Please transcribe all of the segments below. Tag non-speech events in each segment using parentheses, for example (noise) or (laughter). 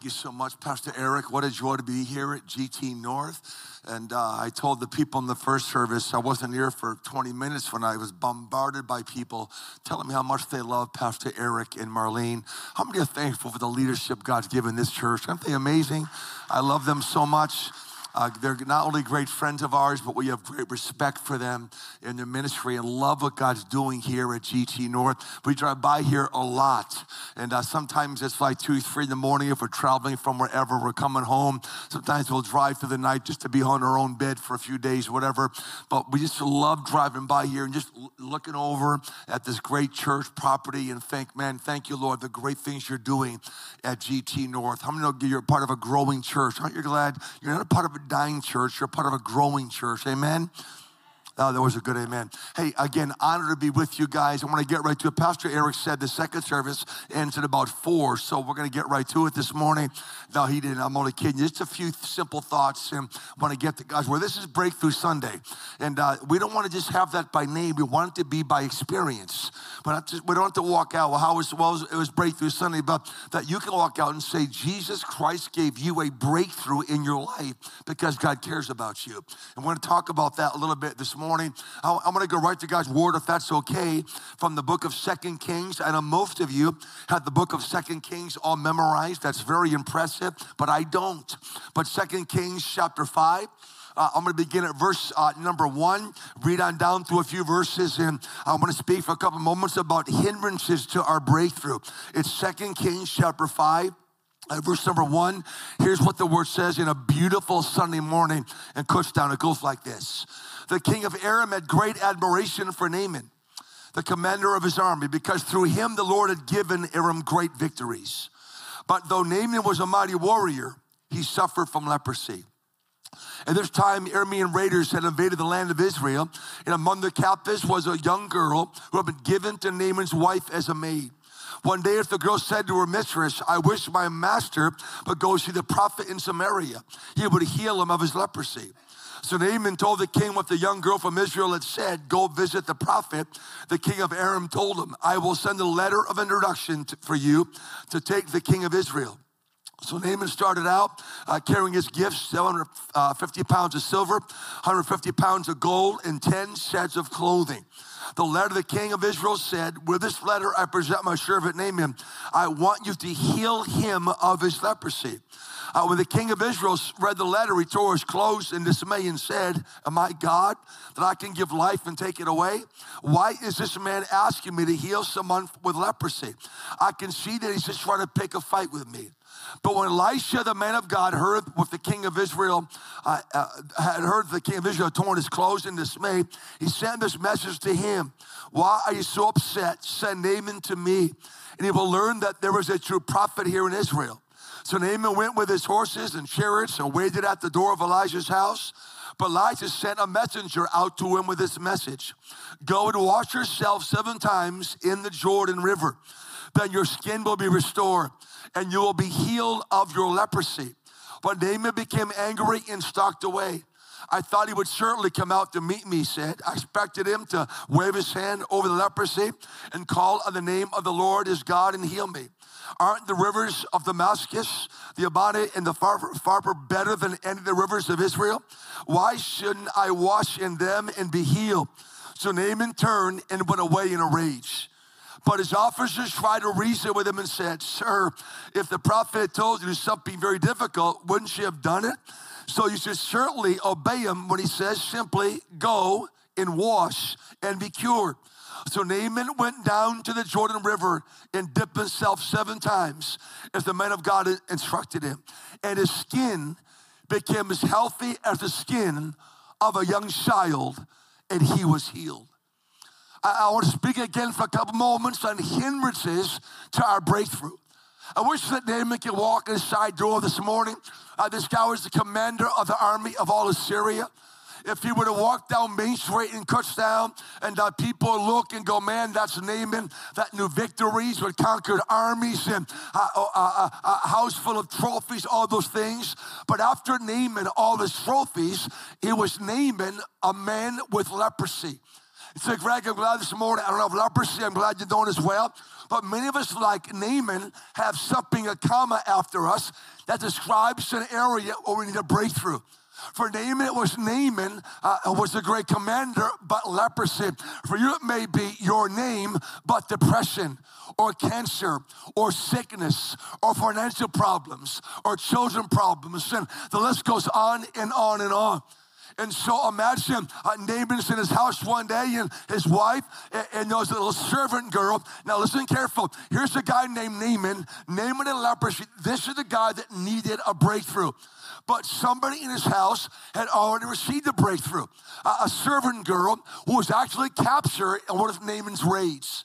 Thank you so much, Pastor Eric. What a joy to be here at GT North. And uh, I told the people in the first service, I wasn't here for 20 minutes when I was bombarded by people telling me how much they love Pastor Eric and Marlene. How many are thankful for the leadership God's given this church? Aren't they amazing? I love them so much. Uh, they're not only great friends of ours, but we have great respect for them in their ministry and love what God's doing here at GT North. We drive by here a lot, and uh, sometimes it's like two, three in the morning if we're traveling from wherever we're coming home. Sometimes we'll drive through the night just to be on our own bed for a few days, whatever. But we just love driving by here and just looking over at this great church property and think, man, thank you, Lord, the great things you're doing at GT North. How many know you're part of a growing church? Aren't you glad you're not a part of a dying church, you're part of a growing church. Amen. Oh, that was a good amen. Hey, again, honor to be with you guys. I want to get right to it. Pastor Eric said the second service ends at about four, so we're going to get right to it this morning. No, he didn't. I'm only kidding. Just a few simple thoughts and want to get to guys where this is Breakthrough Sunday, and uh, we don't want to just have that by name. We want it to be by experience. But just, we don't have to walk out. Well, how was well? It was Breakthrough Sunday, but that you can walk out and say Jesus Christ gave you a breakthrough in your life because God cares about you. And we're going to talk about that a little bit this morning morning. I'm going to go right to God's word, if that's okay, from the book of Second Kings. I know most of you have the book of Second Kings all memorized. That's very impressive, but I don't. But Second Kings chapter 5. Uh, I'm going to begin at verse uh, number one, read on down through a few verses, and I want to speak for a couple moments about hindrances to our breakthrough. It's Second Kings chapter 5. Uh, verse number one, here's what the word says in a beautiful Sunday morning in Kutztown. It goes like this the king of Aram had great admiration for Naaman, the commander of his army, because through him the Lord had given Aram great victories. But though Naaman was a mighty warrior, he suffered from leprosy. At this time, Aramean raiders had invaded the land of Israel, and among the captives was a young girl who had been given to Naaman's wife as a maid. One day, as the girl said to her mistress, I wish my master would go see the prophet in Samaria. He would heal him of his leprosy. So Naaman told the king what the young girl from Israel had said go visit the prophet. The king of Aram told him, I will send a letter of introduction to, for you to take the king of Israel. So Naaman started out uh, carrying his gifts 750 uh, pounds of silver, 150 pounds of gold, and 10 sets of clothing. The letter the king of Israel said, With this letter I present my servant Naaman. I want you to heal him of his leprosy. Uh, when the king of Israel read the letter, he tore his clothes in dismay and said, Am I God that I can give life and take it away? Why is this man asking me to heal someone with leprosy? I can see that he's just trying to pick a fight with me. But when Elisha, the man of God, heard what the king of Israel uh, uh, had heard the king of Israel torn his clothes in dismay, he sent this message to him Why are you so upset? Send Naaman to me, and he will learn that there is a true prophet here in Israel. So Naaman went with his horses and chariots and waited at the door of Elijah's house. But Elijah sent a messenger out to him with this message Go and wash yourself seven times in the Jordan River. Then your skin will be restored and you will be healed of your leprosy. But Naaman became angry and stalked away. I thought he would certainly come out to meet me, he said. I expected him to wave his hand over the leprosy and call on the name of the Lord his God and heal me. Aren't the rivers of Damascus, the Abana, and the Pharpar better than any of the rivers of Israel? Why shouldn't I wash in them and be healed? So Naaman turned and went away in a rage. But his officers tried to reason with him and said, Sir, if the prophet had told you something very difficult, wouldn't you have done it? So you should certainly obey him when he says simply, Go and wash and be cured. So Naaman went down to the Jordan River and dipped himself seven times as the man of God instructed him. And his skin became as healthy as the skin of a young child, and he was healed. I, want to speak again for a couple moments on hindrances to our breakthrough. I wish that Naaman could walk in the side door this morning. Uh, this guy was the commander of the army of all Assyria if he were to walk down Main Street in Kutztown and uh, people look and go, man, that's Naaman that new victories with conquered armies and uh, uh, uh, uh, a house full of trophies, all those things. But after Naaman, all his trophies, it was Naaman, a man with leprosy. Say, Greg, I'm glad this morning. I don't have leprosy. I'm glad you're doing as well. But many of us, like Naaman, have something, a comma after us that describes an area where we need a breakthrough. For Naaman, it was Naaman uh, was a great commander, but leprosy. For you, it may be your name, but depression or cancer or sickness or financial problems or children problems. And the list goes on and on and on. And so imagine uh, Naaman's in his house one day and his wife and, and there's a little servant girl. Now listen careful. Here's a guy named Naaman. Naaman and leprosy. This is the guy that needed a breakthrough but somebody in his house had already received a breakthrough. Uh, a servant girl who was actually captured in one of Naaman's raids.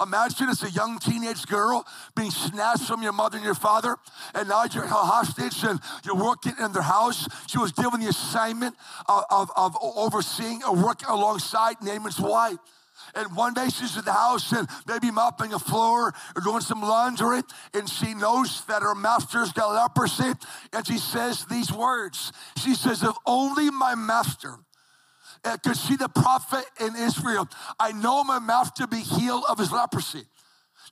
Imagine as a young teenage girl being snatched from your mother and your father, and now you're held hostage and you're working in their house. She was given the assignment of, of, of overseeing or working alongside Naaman's wife. And one day she's in the house and maybe mopping a floor or doing some laundry, and she knows that her master's got leprosy, and she says these words. She says, If only my master could see the prophet in Israel, I know my mouth to be healed of his leprosy.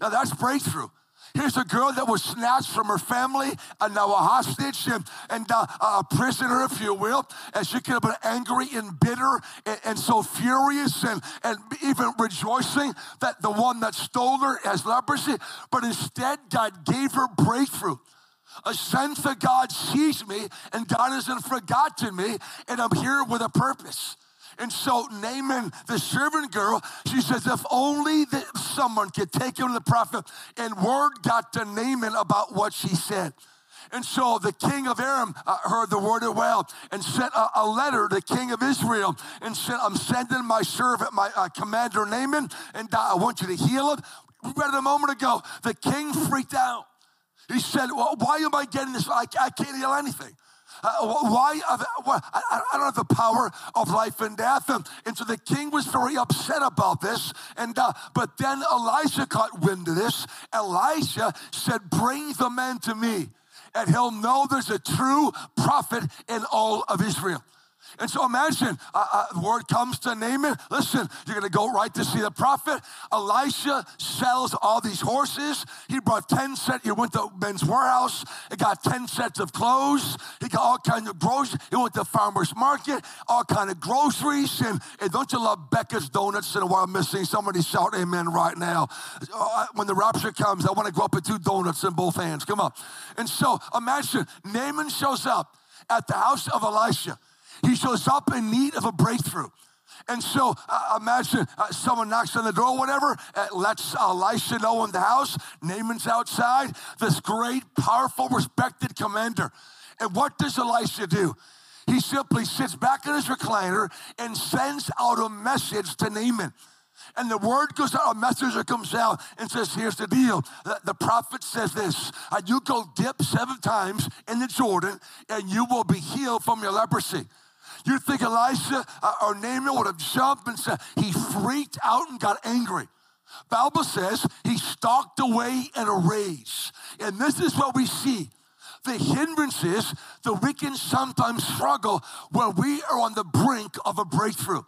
Now that's breakthrough. Here's a girl that was snatched from her family and now a hostage and, and uh, a prisoner, if you will. And she could have been angry and bitter and, and, so furious and, and even rejoicing that the one that stole her has leprosy. But instead, God gave her breakthrough a sense that God sees me and God hasn't forgotten me, and I'm here with a purpose. And so Naaman, the servant girl, she says, if only someone could take him to the prophet. And word got to Naaman about what she said. And so the king of Aram uh, heard the word of well and sent a, a, letter to the king of Israel and said, I'm sending my servant, my uh, commander Naaman, and I want you to heal him. We read it a moment ago. The king freaked out. He said, well, why am I getting this? I, I can't heal anything. Uh, why? Uh, I, don't have the power of life and death. And, so the king was very upset about this. And uh, but then Elijah caught wind of this. Elijah said, "Bring the man to me, and he'll know there's a true prophet in all of Israel." And so imagine uh, uh, word comes to Naaman. Listen, you're going to go right to see the prophet. Elisha sells all these horses. He brought 10 sets. He went to Men's Wearhouse. He got 10 sets of clothes. He got all kinds of groceries. He went to farmer's market, all kind of groceries. And, and don't you love Becca's Donuts? And while I'm missing, somebody shout amen right now. Uh, when the rapture comes, I want to go up with two donuts in both hands. Come on. And so imagine Naaman shows up at the house of Elisha. He shows up in need of a breakthrough. And so uh, imagine uh, someone knocks on the door, whatever, uh, lets Elisha know in the house. Naaman's outside, this great, powerful, respected commander. And what does Elisha do? He simply sits back in his recliner and sends out a message to Naaman. And the word goes out, a messenger comes out and says, Here's the deal. The, the prophet says this You go dip seven times in the Jordan, and you will be healed from your leprosy. You think Elisha uh, or Naaman would have jumped and said, he freaked out and got angry. Bible says he stalked away in a rage. And this is what we see. The hindrances we can sometimes struggle when we are on the brink of a breakthrough.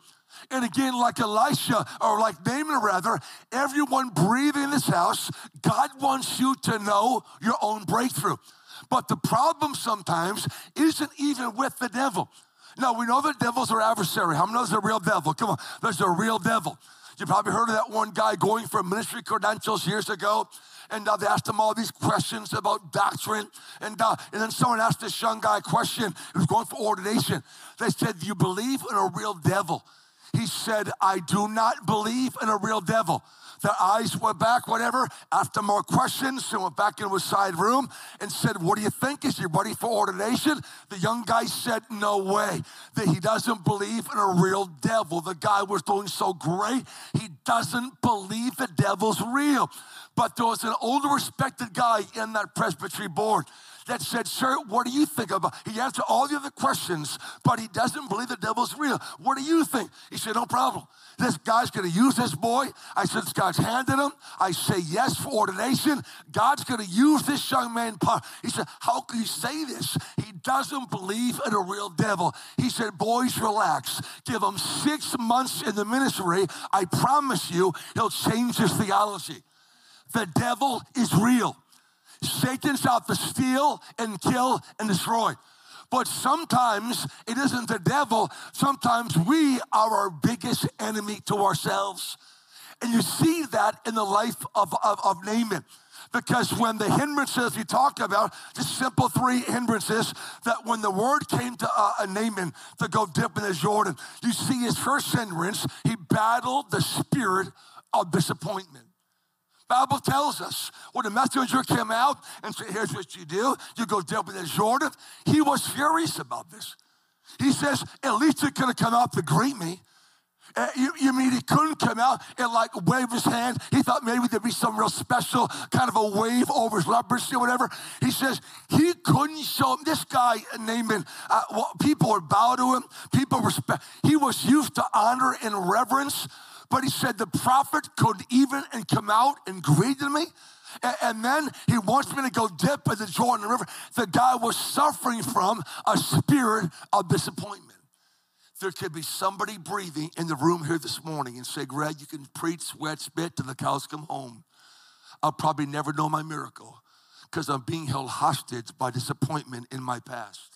And again, like Elisha, or like Naaman rather, everyone breathing in this house, God wants you to know your own breakthrough. But the problem sometimes isn't even with the devil. No, we know the devils are adversary. How many know there's a real devil? Come on, there's a real devil. You probably heard of that one guy going for ministry credentials years ago. And uh, they asked him all these questions about doctrine. And, uh, and then someone asked this young guy a question. He was going for ordination. They said, Do you believe in a real devil? He said, I do not believe in a real devil. Their eyes went back, whatever. After more questions, they went back into a side room and said, What do you think? Is he ready for ordination? The young guy said, No way. That he doesn't believe in a real devil. The guy was doing so great, he doesn't believe the devil's real. But there was an older, respected guy in that presbytery board that said, Sir, what do you think about? He answered all the other questions, but he doesn't believe the devil's real. What do you think? He said, No problem. This guy's gonna use this boy. I said, God's handed him. I say yes for ordination. God's gonna use this young man. He said, How can you say this? He doesn't believe in a real devil. He said, Boys, relax. Give him six months in the ministry. I promise you, he'll change his theology. The devil is real. Satan's out to steal and kill and destroy. But sometimes it isn't the devil, sometimes we are our biggest enemy to ourselves. And you see that in the life of, of, of Naaman. Because when the hindrances we talk about, just simple three hindrances, that when the word came to uh, Naaman to go dip in the Jordan, you see his first hindrance, he battled the spirit of disappointment. Bible tells us when the messenger came out and said, Here's what you do you go dip in the Jordan. He was furious about this. He says, At least you're going to come out to greet me. Uh, you, you, mean he couldn't come out and like wave his hand? He thought maybe there'd be some real special kind of a wave over his leprosy or whatever. He says he couldn't show him. This guy, Naaman, uh, well, people would bow to him. People respect. He was used to honor and reverence, but he said the prophet could even and come out and greet me. And then he wants me to go dip in the Jordan River. The guy was suffering from a spirit of disappointment there could be somebody breathing in the room here this morning and say, Greg, you can preach, sweat, spit till the cows come home. I'll probably never know my miracle because I'm being held hostage by disappointment in my past.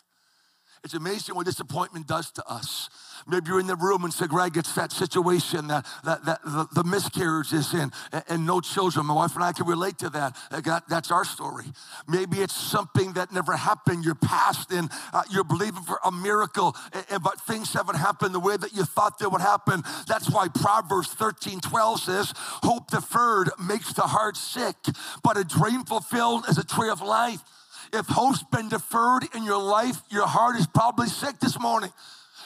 It's amazing what disappointment does to us. Maybe you're in the room and say, Greg, it's that situation that, that, that the, the miscarriage is in and, and, no children. My wife and I can relate to that. that that's our story. Maybe it's something that never happened. You're past and uh, you're believing for a miracle, and, but things haven't happened the way that you thought they would happen. That's why Proverbs 13 12 says, Hope deferred makes the heart sick, but a dream fulfilled is a tree of life. If hope's been deferred in your life, your heart is probably sick this morning.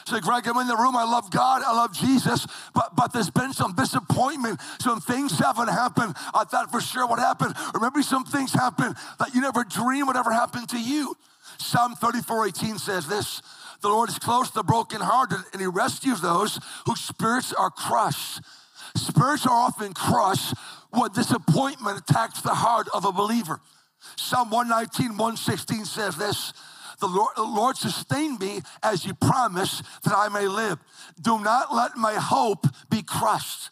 Say, Greg, I'm in the room. I love God. I love Jesus. But, but there's been some disappointment. Some things haven't happened. I thought for sure what happened. Or maybe some things happen that you never dreamed would ever happen to you. Psalm 34 18 says this The Lord is close to the brokenhearted, and he rescues those whose spirits are crushed. Spirits are often crushed when disappointment attacks the heart of a believer. Psalm 119, 116 says this the Lord, the Lord sustain me as you promise that I may live. Do not let my hope be crushed.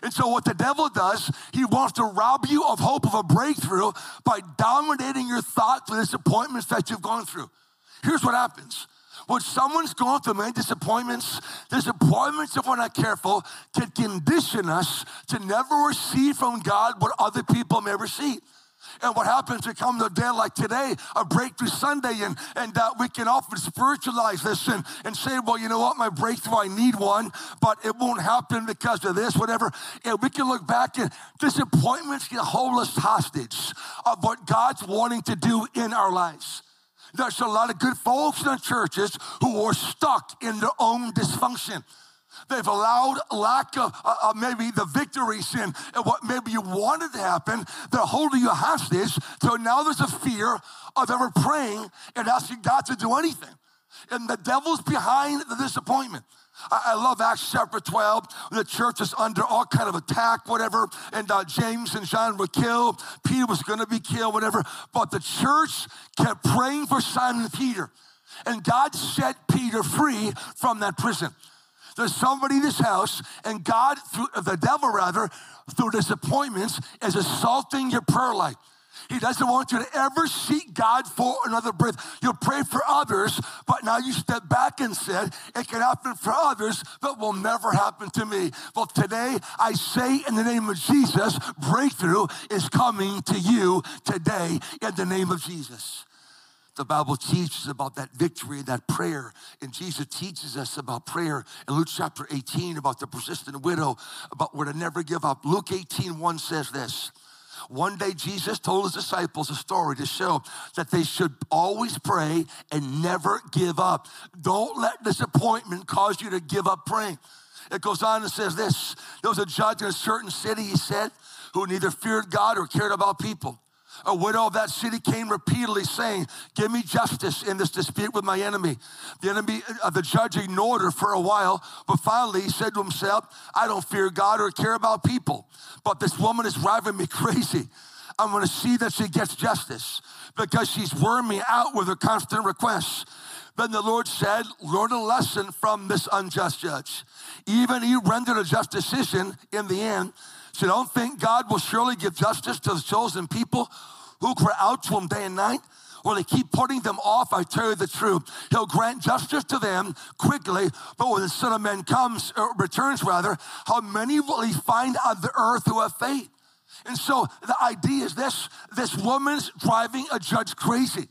And so, what the devil does, he wants to rob you of hope of a breakthrough by dominating your thoughts and disappointments that you've gone through. Here's what happens when someone's going through many disappointments, disappointments, if we're not careful, can condition us to never receive from God what other people may receive. And what happens to come a day like today, a breakthrough Sunday, and, and uh, we can often spiritualize this and, and say, well, you know what, my breakthrough, I need one, but it won't happen because of this, whatever. And we can look back and disappointments can hold us hostage of what God's wanting to do in our lives. There's a lot of good folks in churches who are stuck in their own dysfunction. They've allowed lack of uh, uh, maybe the victory sin, and what maybe you wanted to happen. They're holding you hostage. So now there's a fear of ever praying and asking God to do anything. And the devil's behind the disappointment. I, love Acts chapter 12. The church is under all kind of attack, whatever. And uh, James and John were killed. Peter was going to be killed, whatever. But the church kept praying for Simon Peter. And God set Peter free from that prison. There's somebody in this house, and God, through the devil rather, through disappointments, is assaulting your prayer life. He doesn't want you to ever seek God for another breath. You'll pray for others, but now you step back and said, it can happen for others, but will never happen to me. Well, today I say in the name of Jesus, breakthrough is coming to you today in the name of Jesus. The Bible teaches about that victory, and that prayer. And Jesus teaches us about prayer in Luke chapter 18, about the persistent widow, about where to never give up. Luke 18, 1 says this. One day, Jesus told his disciples a story to show that they should always pray and never give up. Don't let disappointment cause you to give up praying. It goes on and says this There was a judge in a certain city, he said, who neither feared God or cared about people. A widow of that city came repeatedly saying, Give me justice in this dispute with my enemy. The enemy, uh, the judge ignored her for a while, but finally he said to himself, I don't fear God or care about people, but this woman is driving me (laughs) crazy. I'm gonna see that she gets justice. because she's worming me out with her constant requests. Then the Lord said, Learn a lesson from this unjust judge. Even he rendered a just decision in the end. So don't think God will surely give justice to the chosen people who cry out to him day and night. Or they keep putting them off, I tell you the truth. He'll grant justice to them quickly, but when the Son of Man comes, or returns rather, how many will he find on the earth who have faith? And so the idea is this this woman's driving a judge crazy.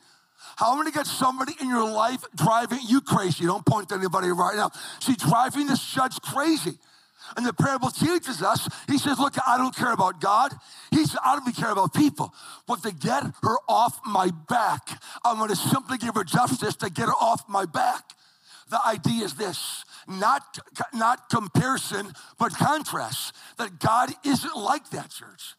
How many got somebody in your life driving you crazy? Don't point to anybody right now. She's driving this judge crazy. And the parable teaches us, he says, Look, I don't care about God. He said, I don't even care about people. But to get her off my back, I'm going to simply give her justice to get her off my back. The idea is this not, not comparison, but contrast. That God isn't like that, church.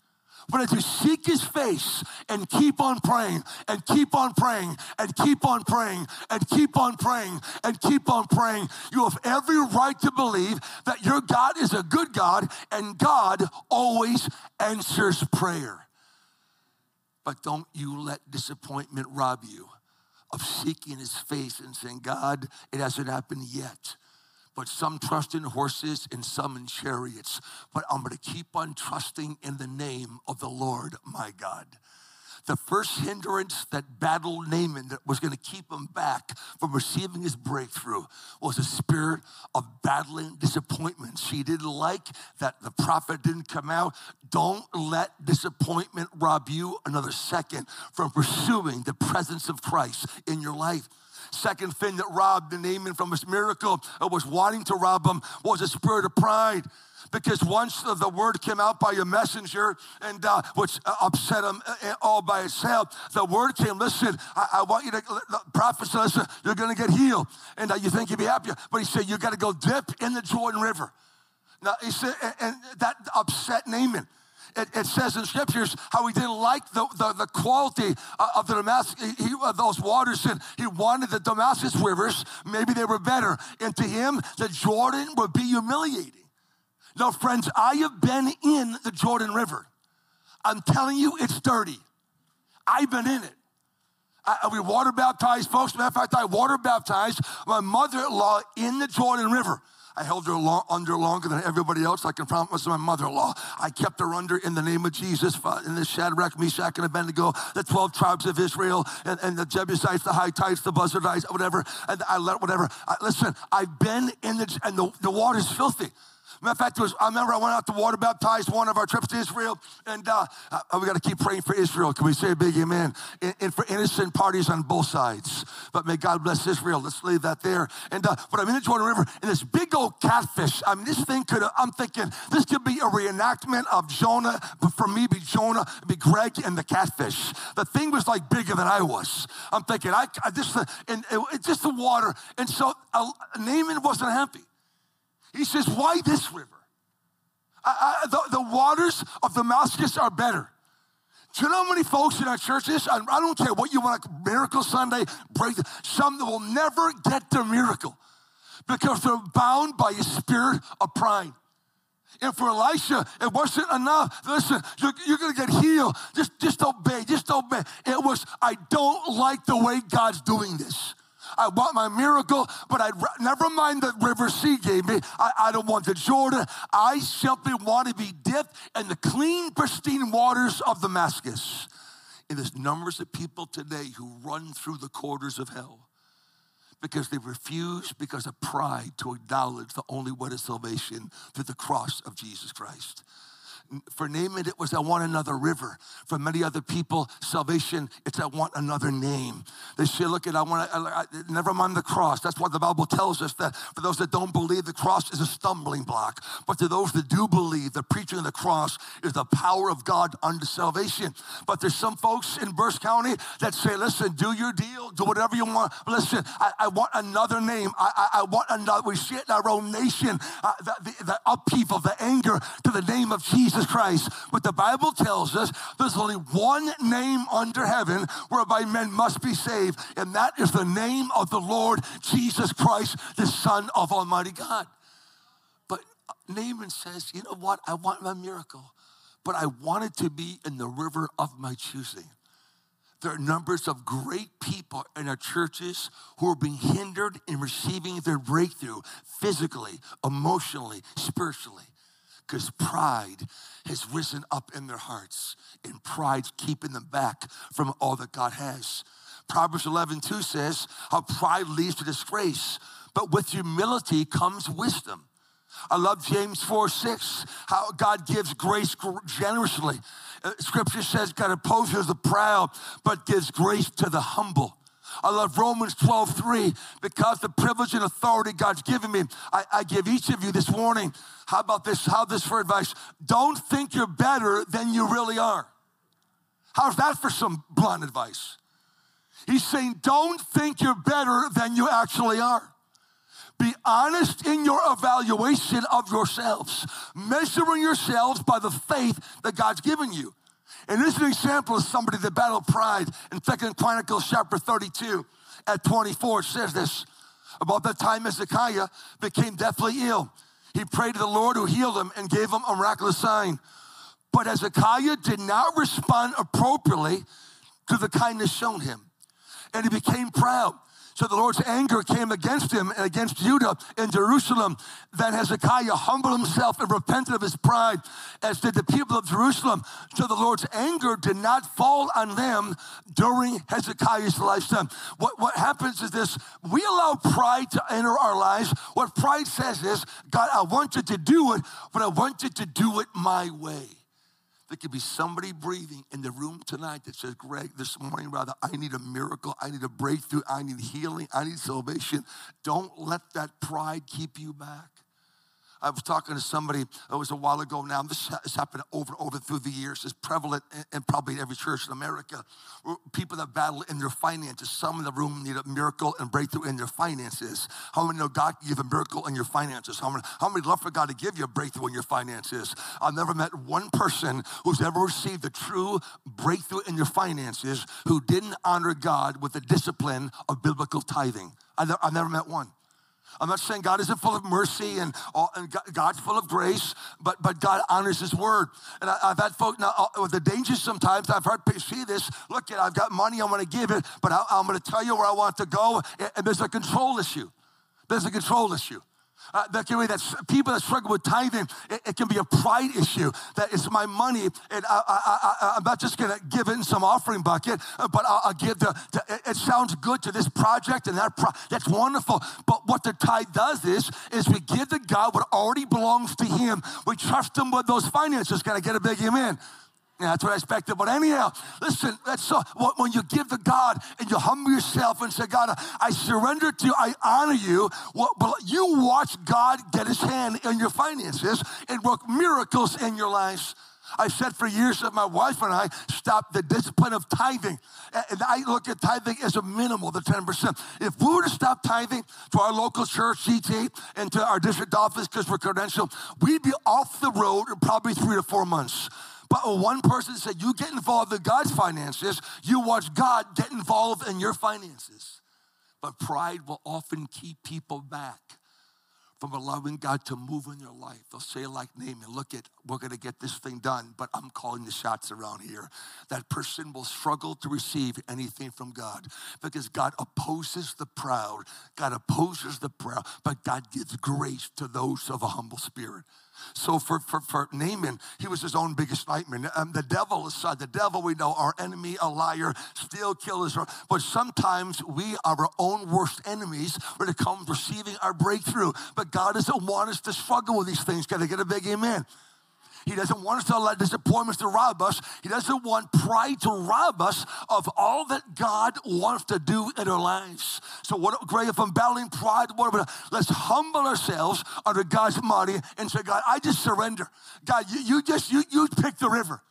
But as you seek his face and keep on praying and keep on praying and keep on praying and keep on praying and keep on praying, you have every right to believe that your God is a good God and God always answers prayer. But don't you let disappointment rob you of seeking his face and saying, God, it hasn't happened yet but some trust in horses and some in chariots. But I'm going to keep on trusting in the name of the Lord my God. The first hindrance that battled Naaman that was going to keep him back from receiving his breakthrough was a spirit of battling disappointment. She didn't like that the prophet didn't come out. Don't let disappointment rob you another second from pursuing the presence of Christ in your life. Second thing that robbed the Naaman from his miracle or was wanting to rob him was a spirit of pride. Because once the word came out by a messenger and uh, which uh, upset him uh, all by itself the word came listen i, I want you to the prophet listen you're going to get healed. And uh, you think you'll be happy but he said you got to go dip in the jordan river. Now he said and, and that upset naaman it, it, says in scriptures how he didn't like the, the, the quality of the Damascus, he, of uh, those waters, and he wanted the Damascus rivers, maybe they were better. And to him, the Jordan would be humiliating. No, friends, I have been in the Jordan River. I'm telling you, it's dirty. I've been in it. I, uh, we water baptized folks. Matter of fact, I water baptized my mother in law in the Jordan River. I held her long, under longer than everybody else. I can promise my mother-in-law. I kept her under in the name of Jesus. In the Shadrach, Meshach, and Abednego, the 12 tribes of Israel, and, and the Jebusites, the Hittites, the Buzzardites, whatever. And I let whatever. I, listen, I've been in the, and the, the water's filthy. Matter of fact, was, I remember I went out to water baptize one of our trips to Israel, and uh, uh, we got to keep praying for Israel. Can we say a big amen? And, and, for innocent parties on both sides. But may God bless Israel. Let's leave that there. And uh, but I'm in the Jordan River, and this big old catfish. I mean, this thing could. I'm thinking this could be a reenactment of Jonah, but for me, be Jonah, be Greg, and the catfish. The thing was like bigger than I was. I'm thinking, I, I just and it, just the water, and so uh, Naaman wasn't happy. He says, Why this river? I, I, the, the waters of Damascus are better. Do you know how many folks in our churches, I, don't care what you want, miracle Sunday, break, some will never get the miracle because they're bound by a spirit of pride. And for Elisha, it wasn't enough. Listen, you're, you're going to get healed. Just, just obey. Just obey. It was, I don't like the way God's doing this. I want my miracle, but I'd never mind the river sea gave me. I, I don't want the Jordan. I simply want to be dipped in the clean, pristine waters of Damascus. And there's numbers of people today who run through the quarters of hell because they refuse, because of pride, to acknowledge the only way to salvation through the cross of Jesus Christ. For Naaman, it was, I want another river. For many other people, salvation, it's, I want another name. They say, look at, I want to, I, I, never mind the cross. That's why the Bible tells us that for those that don't believe, the cross is a stumbling block. But to those that do believe, the preaching of the cross is the power of God unto salvation. But there's some folks in Berks County that say, listen, do your deal, do whatever you want. Listen, I, I want another name. I, I, want another, we see it in our own nation, uh, the, the, the upheaval, the anger to the name of Jesus Jesus Christ. But the Bible tells us there's only one name under heaven whereby men must be saved, and that is the name of the Lord Jesus Christ, the Son of Almighty God. But Naaman says, You know what? I want my miracle, but I want it to be in the river of my choosing. there are numbers of great people in our churches who are being hindered in receiving their breakthrough physically, emotionally, spiritually, because pride has risen up in their hearts, and pride's keeping them back from all that God has. Proverbs 11, 2 says, How pride leads to disgrace, but with humility comes wisdom. I love James 4 6, how God gives grace generously. Uh, scripture says God opposes the proud, but gives grace to the humble. I love Romans 12 3, because the privilege and authority God's given me, I, I give each of you this warning. How about this? How this for advice? Don't think you're better than you really are. How's that for some blunt advice? He's saying, don't think you're better than you actually are. Be honest in your evaluation of yourselves, measuring yourselves by the faith that God's given you. And this is an example of somebody that battled pride. In Second Chronicles chapter 32 at 24, it says this about that time Hezekiah became deathly ill. He prayed to the Lord who healed him and gave him a miraculous sign. But Hezekiah did not respond appropriately to the kindness shown him. And he became proud. So the Lord's anger came against him and against Judah in Jerusalem. Then Hezekiah humbled himself and repented of his pride, as did the people of Jerusalem. So the Lord's anger did not fall on them during Hezekiah's lifetime. What, what happens is this we allow pride to enter our lives. What pride says is, God, I want you to do it, but I want you to do it my way. There could be somebody breathing in the room tonight that says, Greg, this morning, rather, I need a miracle. I need a breakthrough. I need healing. I need salvation. Don't let that pride keep you back. I was talking to somebody, it was a while ago now. This has happened over and over through the years. It's prevalent in, probably every church in America. People that battle in their finances. Some in the room need a miracle and breakthrough in their finances. How many know God can give a miracle in your finances? How many, how many love for God to give you a breakthrough in your finances? I've never met one person who's ever received a true breakthrough in your finances who didn't honor God with the discipline of biblical tithing. I've never met one. I'm not saying God isn't full of mercy and, all, and God's full of grace, but, but God honors His word. And I, have had folks now, uh, with the dangers sometimes, I've heard people see this. Look, at, I've got money, I'm going to give it, but I, I'm going to tell you where I want to go. And there's a control issue. There's a control issue. Uh, that can be that people that struggle with tithing, it, it, can be a pride issue. That it's my money, and I, am not just going to give in some offering bucket, uh, but I'll, I'll give the, the it, it, sounds good to this project and that. Pro, that's wonderful. But what the tithe does is, is we give to God what already belongs to Him. We trust Him with those finances. Can I get a big amen? Yeah, that's what I expected. But anyhow, listen, that's uh, so, when you give to God and you humble yourself and say, God, I surrender to you, I honor you, well, you watch God get his hand in your finances and work miracles in your lives. I said for years that my wife and I stopped the discipline of tithing. And I look at tithing as a minimal, the 10%. If we were to stop tithing to our local church, GT, and to our district office because we're credentialed, we'd be off the road in probably three to four months. But one person said, You get involved in God's finances, you watch God get involved in your finances. But pride will often keep people back from allowing God to move in your life. They'll say, like Naaman, look at, we're gonna get this thing done, but I'm calling the shots around here. That person will struggle to receive anything from God because God opposes the proud. God opposes the proud, but God gives grace to those of a humble spirit. So for, for, for Naaman, he was his own biggest nightmare. Um, the devil aside, the devil we know, our enemy, a liar, steal, kill, is. But sometimes we are our own worst enemies when it comes to receiving our breakthrough. But God doesn't want us to struggle with these things. Can I get a big amen? He doesn't want us to let disappointments to rob us. He doesn't want pride to rob us of all that God wants to do in our lives. So, what, Greg, if I'm battling pride, whatever, let's humble ourselves under God's mighty and say, God, I just surrender. God, you, you just, you, you pick the river.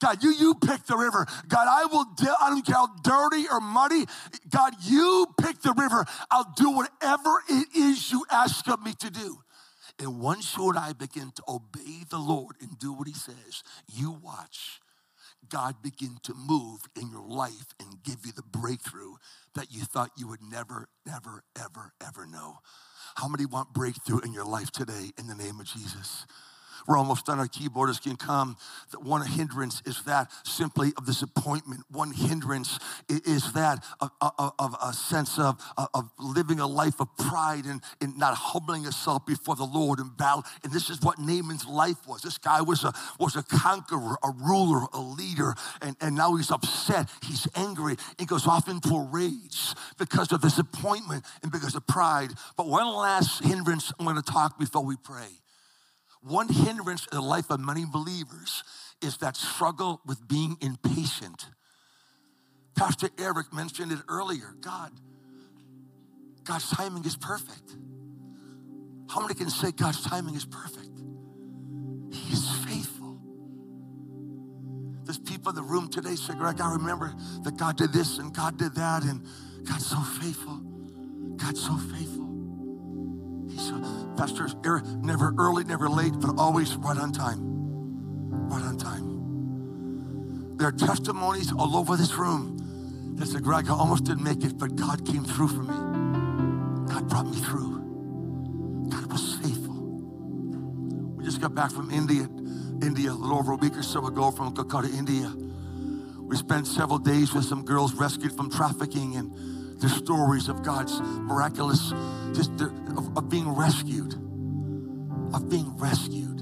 God, you you pick the river. God, I will. I don't care how dirty or muddy. God, you pick the river. I'll do whatever it is you ask of me to do. And once you and I begin to obey the Lord and do what He says, you watch God begin to move in your life and give you the breakthrough that you thought you would never, never, ever, ever know. How many want breakthrough in your life today in the name of Jesus? We're almost done. Our keyboardist can come. One hindrance is that simply of disappointment. One hindrance is that of, of, of a sense of, of living a life of pride and, and not humbling yourself before the Lord in battle. And this is what Naaman's life was. This guy was a, was a conqueror, a ruler, a leader, and, and now he's upset. He's angry. He goes off into a rage because of disappointment and because of pride. But one last hindrance I'm going to talk before we pray. One hindrance in the life of many believers is that struggle with being impatient. Pastor Eric mentioned it earlier. God, God's timing is perfect. How many can say God's timing is perfect? He is faithful. There's people in the room today say, Greg, I remember that God did this and God did that, and God's so faithful. God's so faithful. He's a, Pastor never early, never late, but always right on time. Right on time. There are testimonies all over this room that said, Greg, I almost didn't make it, but God came through for me. God brought me through. God was faithful. We just got back from India, India a little over a week or so ago from Calcutta, India. We spent several days with some girls rescued from trafficking and the stories of God's miraculous, just of, of being rescued, of being rescued.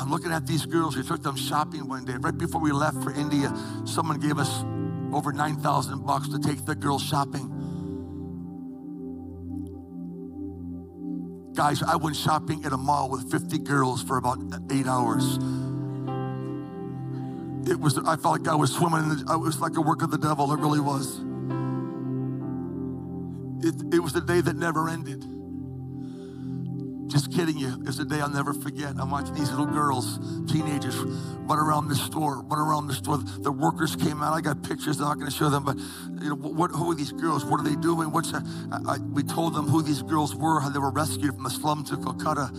I'm looking at these girls. We took them shopping one day. Right before we left for India, someone gave us over 9,000 bucks to take the girls shopping. Guys, I went shopping at a mall with 50 girls for about eight hours it was, I felt like I was swimming in the, it was like a work of the devil. It really was. It, it was the day that never ended. Just kidding you. It's a day I'll never forget. I'm watching these little girls, teenagers, run around the store, run around the store. The workers came out. I got pictures. I'm not going to show them, but you know, what, who are these girls? What are they doing? What's I, I, we told them who these girls were, how they were rescued from the slum to Calcutta.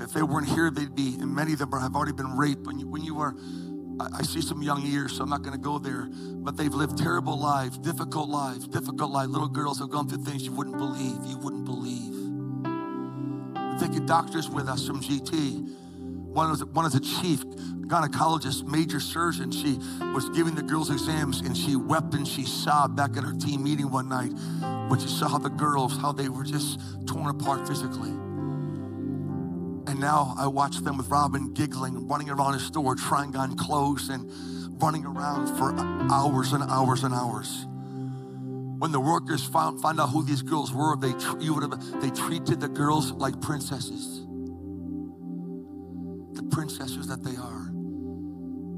If they weren't here, they'd be, and many of them have already been raped. When you, when you are I, see some young ears, so I'm not going to go there. But they've lived terrible lives, difficult lives, difficult lives. Little girls have gone through things you wouldn't believe. You wouldn't believe. We're taking doctors with us from GT. One was, one is a chief gynecologist, major surgeon. She was giving the girls exams and she wept and she sobbed back at her team meeting one night when she saw the girls, how they were just torn apart physically. And now I watch them with Robin giggling, running around his store, trying on clothes and running around for hours and hours and hours. When the workers found, found out who these girls were, they, you would have, they treated the girls like princesses. The princesses that they are.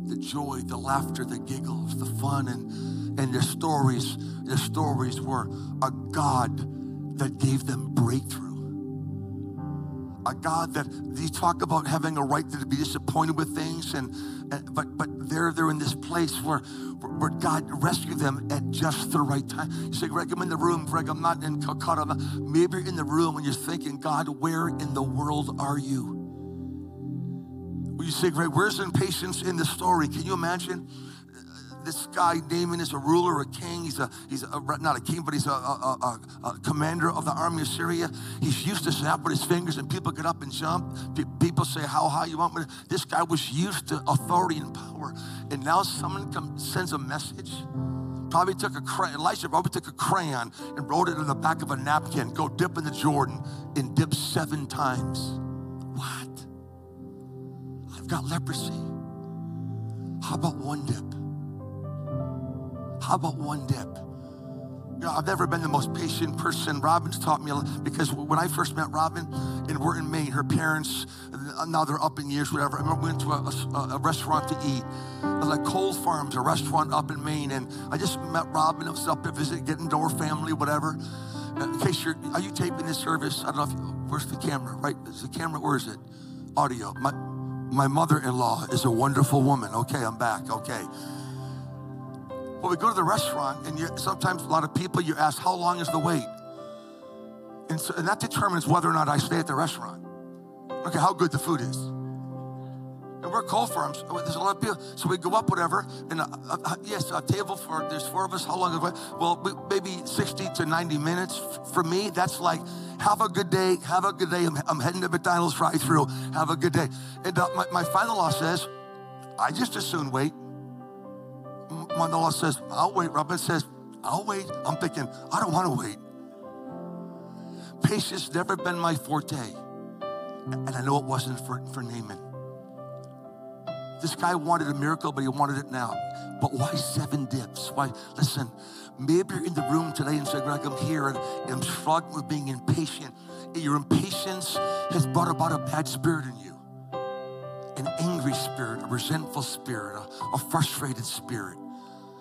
The joy, the laughter, the giggles, the fun, and, and their stories, their stories were a God that gave them breakthrough a God that you talk about having a right to be disappointed with things, and, and but but they're they're in this place where where God rescued them at just the right time. You say, Greg, I'm in the room. Greg, I'm not in Calcutta. Maybe you're in the room and you're thinking, God, where in the world are you? Well, you say, Greg, where's impatience in the story? Can you imagine? This guy Naaman is a ruler, a king. He's a he's a, not a king, but he's a, a, a, commander of the army of Syria. He's used to snap with his fingers, and people get up and jump. People say, "How high you want me?" This guy was used to authority and power, and now someone sends a message. Probably took a crayon. Elisha probably took a crayon and wrote it in the back of a napkin. Go dip in the Jordan and dip seven times. What? I've got leprosy. How about one dip? How about one dip? You know, I've never been the most patient person. Robin's taught me because when I first met Robin, and we're in Maine, her parents, now they're up in years, whatever. I remember we went to a, a, a restaurant to eat. It was like Cole Farms, a restaurant up in Maine. And I just met Robin. I was up to visit, getting to her family, whatever. Uh, in case you're, are you taping this service? I don't know if, you, where's the camera, right? Is the camera, where is it? Audio. My, my mother-in-law is a wonderful woman. Okay, I'm back. Okay. Well, we go to the restaurant, and you, sometimes a lot of people, you ask, how long is the wait? And, so, and that determines whether or not I stay at the restaurant. Okay, how good the food is. And we're cold. So there's a lot of people. So we go up, whatever. And uh, uh, yes, a table for, there's four of us. How long? Well, maybe 60 to 90 minutes. For me, that's like, have a good day. Have a good day. I'm, I'm heading to McDonald's right through. Have a good day. And uh, my, my final law says, I just as soon wait. My law says, I'll wait. Robin says, I'll wait. I'm thinking, I don't want to wait. Patience never been my forte. And I know it wasn't for, for Naaman. This guy wanted a miracle, but he wanted it now. But why seven dips? Why? Listen, maybe you're in the room today and say, Greg, I'm here and I'm struggling with being impatient. Your impatience has brought about a bad spirit in you an angry spirit, a resentful spirit, a, a frustrated spirit.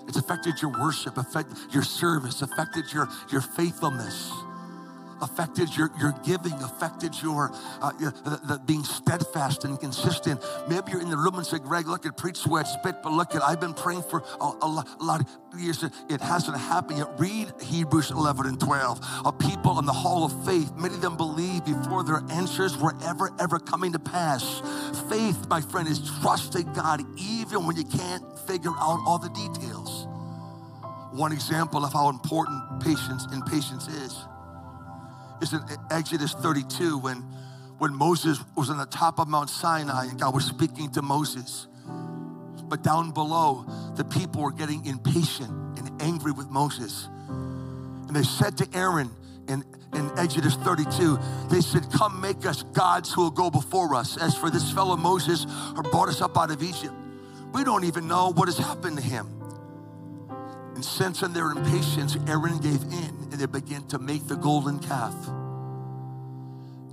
It's affected your worship, affected your service, affected your, your faithfulness affected your, your giving, affected your uh, the, the being steadfast and consistent. Maybe you're in the room and say, Greg, look at preach sweat spit, but look at I've been praying for a, a, lot, a lot of years. It hasn't happened yet. Read Hebrews 11 and 12. A people in the hall of faith, many of them believe before their answers were ever, ever coming to pass. Faith, my friend, is trusting God even when you can't figure out all the details. One example of how important patience and patience is is in Exodus 32 when, when Moses was on the top of Mount Sinai and God was speaking to Moses. But down below, the people were getting impatient and angry with Moses. And they said to Aaron in, in Exodus 32, they said, Come make us gods who will go before us. As for this fellow Moses who brought us up out of Egypt, we don't even know what has happened to him. And sensing their impatience, Aaron gave in and they began to make the golden calf.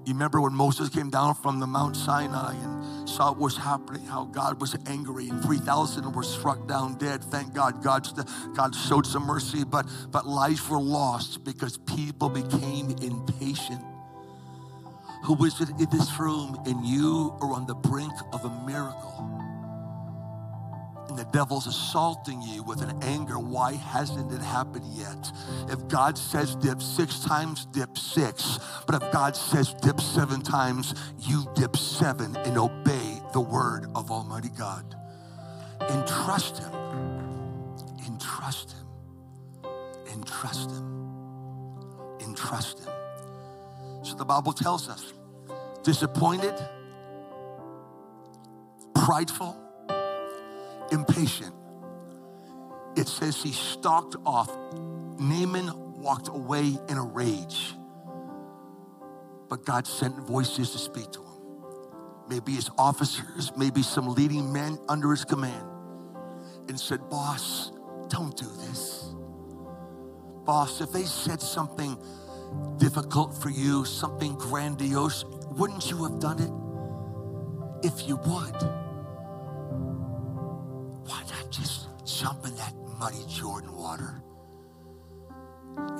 You remember when Moses came down from the Mount Sinai and saw what was happening, how God was angry and 3,000 were struck down dead. Thank God, God, God showed some mercy, but, but lives were lost because people became impatient. Who is it in this room and you are on the brink of a miracle? And the devil's assaulting you with an anger, why hasn't it happened yet? If God says dip six times, dip six. But if God says dip seven times, you dip seven and obey the word of Almighty God. And trust Him. And trust Him. And trust Him. And trust Him. So the Bible tells us disappointed, prideful, impatient. It says he stalked off. Naaman walked away in a rage. But God sent voices to speak to him. Maybe his officers, maybe some leading men under his command, and said, Boss, don't do this. Boss, if they said something difficult for you, something grandiose, wouldn't you have done it? If you would muddy Jordan water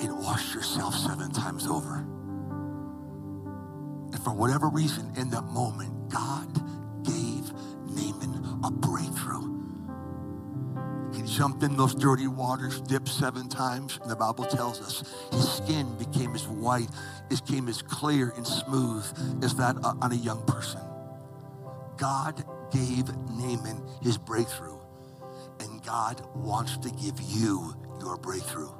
and wash yourself seven times over. And for whatever reason, in that moment, God gave Naaman a breakthrough. He jumped in those dirty waters, dipped seven times, and the Bible tells us his skin became as white, it became as clear and smooth as that on a young person. God gave Naaman his breakthrough. God wants to give you your breakthrough.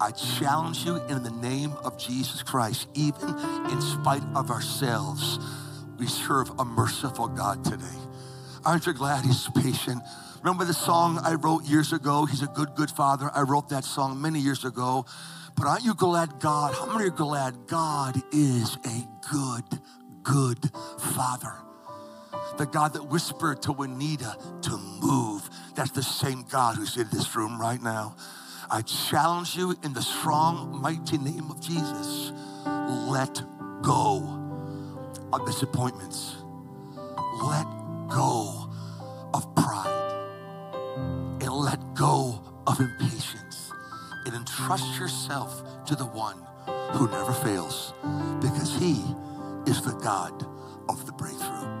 I challenge you in the name of Jesus Christ, even in spite of ourselves, we serve a merciful God today. Aren't you glad He's patient? Remember the song I wrote years ago? He's a good, good father. I wrote that song many years ago. But aren't you glad God, how many are glad God is a good, good father? The God that whispered to Juanita to move. That's the same God who's in this room right now. I challenge you in the strong, mighty name of Jesus. Let go of disappointments. Let go of pride. And let go of impatience. And entrust yourself to the one who never fails because he is the God of the breakthrough.